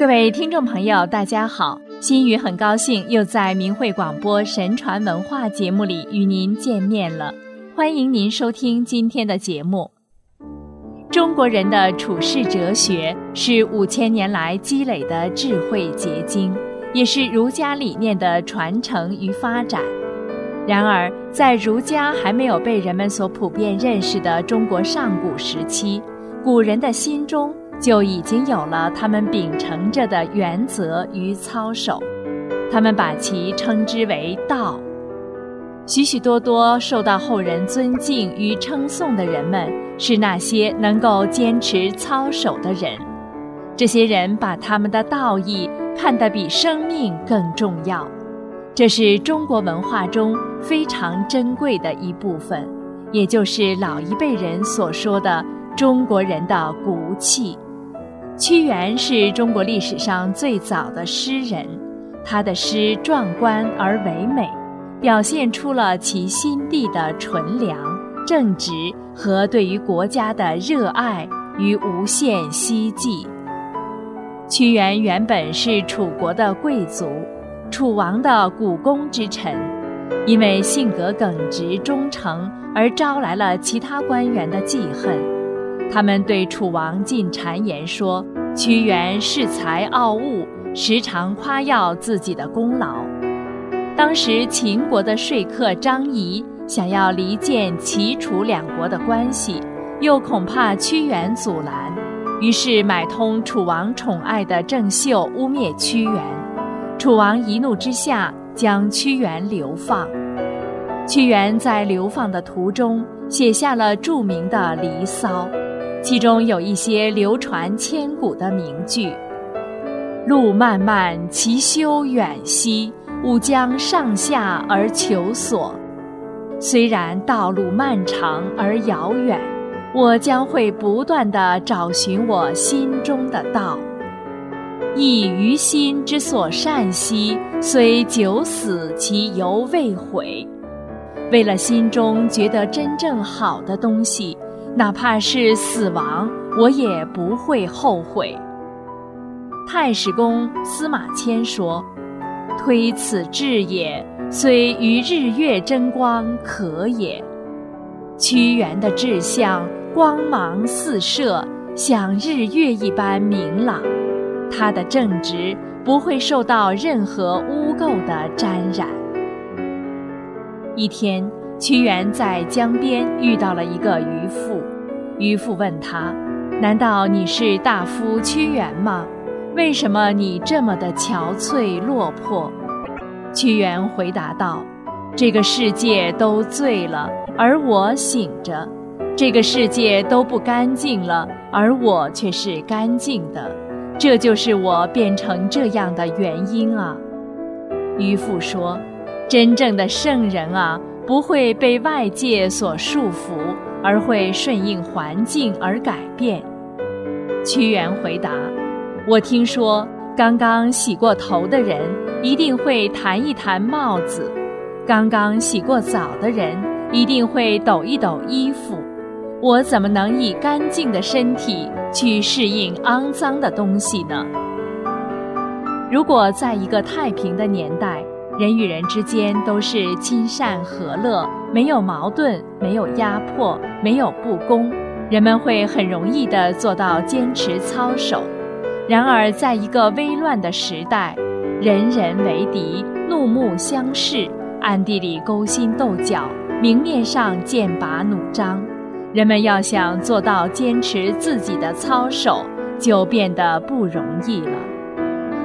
各位听众朋友，大家好！心雨很高兴又在明慧广播神传文化节目里与您见面了，欢迎您收听今天的节目。中国人的处世哲学是五千年来积累的智慧结晶，也是儒家理念的传承与发展。然而，在儒家还没有被人们所普遍认识的中国上古时期，古人的心中。就已经有了他们秉承着的原则与操守，他们把其称之为道。许许多多受到后人尊敬与称颂的人们，是那些能够坚持操守的人。这些人把他们的道义看得比生命更重要，这是中国文化中非常珍贵的一部分，也就是老一辈人所说的中国人的骨气。屈原是中国历史上最早的诗人，他的诗壮观而唯美，表现出了其心地的纯良、正直和对于国家的热爱与无限希冀。屈原原本是楚国的贵族，楚王的股肱之臣，因为性格耿直忠诚而招来了其他官员的记恨。他们对楚王进谗言说：“屈原恃才傲物，时常夸耀自己的功劳。”当时秦国的说客张仪想要离间齐楚两国的关系，又恐怕屈原阻拦，于是买通楚王宠爱的郑袖污蔑屈原。楚王一怒之下，将屈原流放。屈原在流放的途中，写下了著名的《离骚》。其中有一些流传千古的名句：“路漫漫其修远兮，吾将上下而求索。虽然道路漫长而遥远，我将会不断地找寻我心中的道。亦于心之所善兮，虽九死其犹未悔。为了心中觉得真正好的东西。”哪怕是死亡，我也不会后悔。太史公司马迁说：“推此志也，虽于日月争光可也。”屈原的志向光芒四射，像日月一般明朗。他的正直不会受到任何污垢的沾染。一天。屈原在江边遇到了一个渔夫，渔夫问他：“难道你是大夫屈原吗？为什么你这么的憔悴落魄？”屈原回答道：“这个世界都醉了，而我醒着；这个世界都不干净了，而我却是干净的。这就是我变成这样的原因啊。”渔夫说：“真正的圣人啊！”不会被外界所束缚，而会顺应环境而改变。屈原回答：“我听说，刚刚洗过头的人一定会弹一弹帽子，刚刚洗过澡的人一定会抖一抖衣服。我怎么能以干净的身体去适应肮脏的东西呢？如果在一个太平的年代。”人与人之间都是亲善和乐，没有矛盾，没有压迫，没有不公，人们会很容易地做到坚持操守。然而，在一个危乱的时代，人人为敌，怒目相视，暗地里勾心斗角，明面上剑拔弩张，人们要想做到坚持自己的操守，就变得不容易了。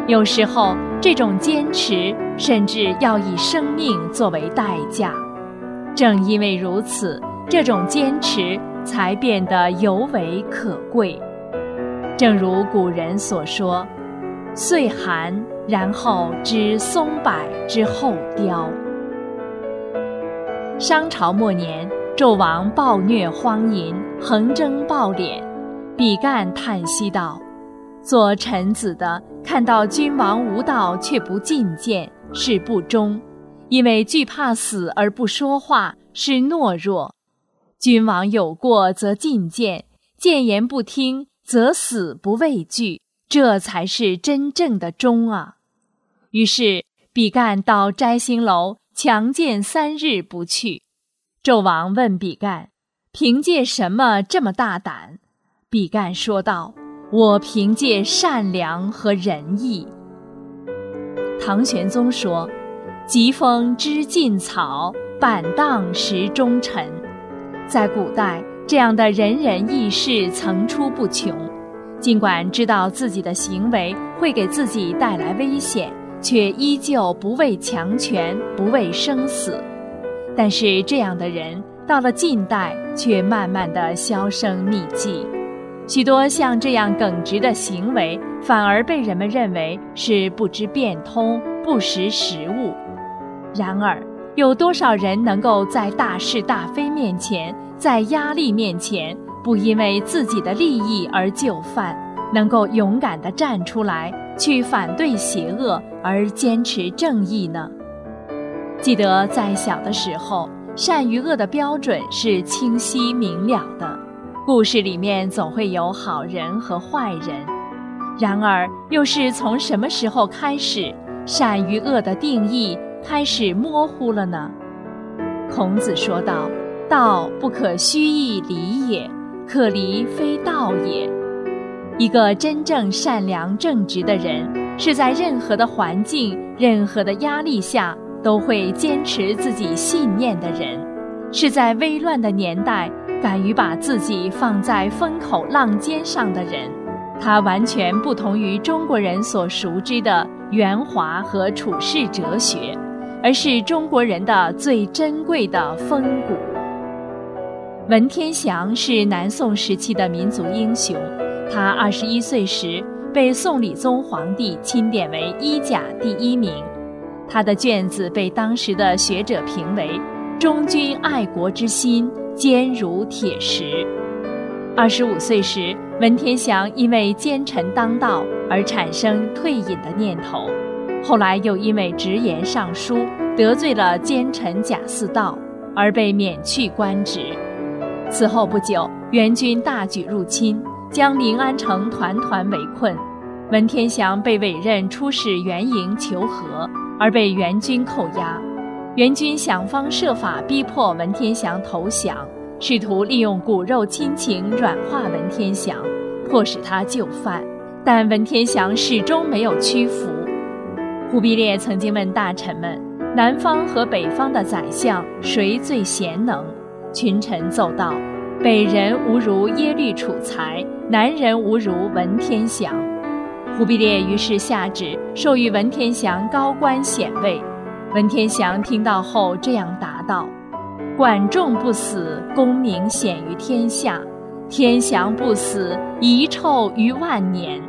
有时候，这种坚持甚至要以生命作为代价。正因为如此，这种坚持才变得尤为可贵。正如古人所说：“岁寒，然后知松柏之后凋。”商朝末年，纣王暴虐荒淫，横征暴敛，比干叹息道。做臣子的看到君王无道却不进谏是不忠，因为惧怕死而不说话是懦弱；君王有过则进谏，谏言不听则死不畏惧，这才是真正的忠啊！于是比干到摘星楼强谏三日不去。纣王问比干：“凭借什么这么大胆？”比干说道：“我凭借善良和仁义。”唐玄宗说：“疾风知劲草，板荡识忠臣。”在古代，这样的仁人义士层出不穷。尽管知道自己的行为会给自己带来危险，却依旧不畏强权，不畏生死。但是这样的人到了近代，却慢慢的销声匿迹。许多像这样耿直的行为，反而被人们认为是不知变通、不识时务。然而，有多少人能够在大是大非面前，在压力面前？不因为自己的利益而就范，能够勇敢地站出来去反对邪恶而坚持正义呢？记得在小的时候，善与恶的标准是清晰明了的，故事里面总会有好人和坏人。然而，又是从什么时候开始，善与恶的定义开始模糊了呢？孔子说道：“道不可虚意离也。”可离非道也。一个真正善良正直的人，是在任何的环境、任何的压力下都会坚持自己信念的人；是在危乱的年代敢于把自己放在风口浪尖上的人。他完全不同于中国人所熟知的圆滑和处世哲学，而是中国人的最珍贵的风骨。文天祥是南宋时期的民族英雄，他二十一岁时被宋理宗皇帝钦点为一甲第一名，他的卷子被当时的学者评为忠君爱国之心坚如铁石。二十五岁时，文天祥因为奸臣当道而产生退隐的念头，后来又因为直言上书得罪了奸臣贾似道，而被免去官职。此后不久，元军大举入侵，将临安城团团围困。文天祥被委任出使元营求和，而被元军扣押。元军想方设法逼迫文天祥投降，试图利用骨肉亲情软化文天祥，迫使他就范。但文天祥始终没有屈服。忽必烈曾经问大臣们：“南方和北方的宰相谁最贤能？”群臣奏道：“北人无如耶律楚材，南人无如文天祥。”忽必烈于是下旨授予文天祥高官显位。文天祥听到后这样答道：“管仲不死，功名显于天下；天祥不死，遗臭于万年。”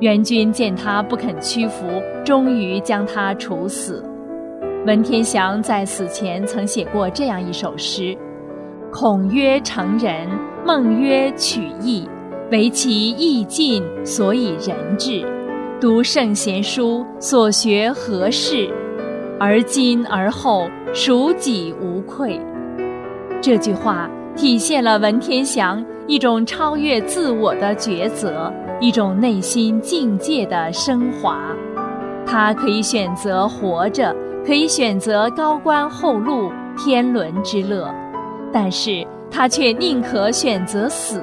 元军见他不肯屈服，终于将他处死。文天祥在死前曾写过这样一首诗：“孔曰成人，孟曰取义，唯其义尽，所以仁至。读圣贤书，所学何事？而今而后，孰己无愧？”这句话体现了文天祥一种超越自我的抉择，一种内心境界的升华。他可以选择活着。可以选择高官厚禄、天伦之乐，但是他却宁可选择死，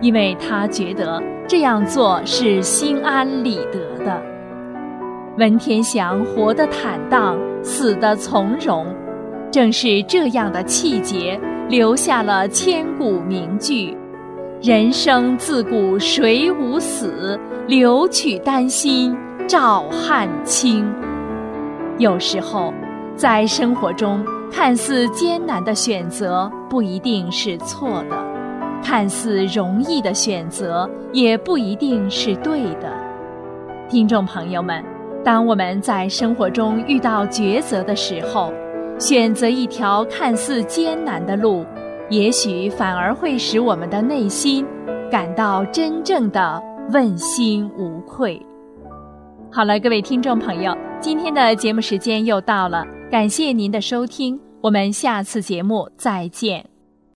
因为他觉得这样做是心安理得的。文天祥活得坦荡，死得从容，正是这样的气节，留下了千古名句：“人生自古谁无死，留取丹心照汗青。”有时候，在生活中看似艰难的选择不一定是错的，看似容易的选择也不一定是对的。听众朋友们，当我们在生活中遇到抉择的时候，选择一条看似艰难的路，也许反而会使我们的内心感到真正的问心无愧。好了，各位听众朋友。今天的节目时间又到了，感谢您的收听，我们下次节目再见。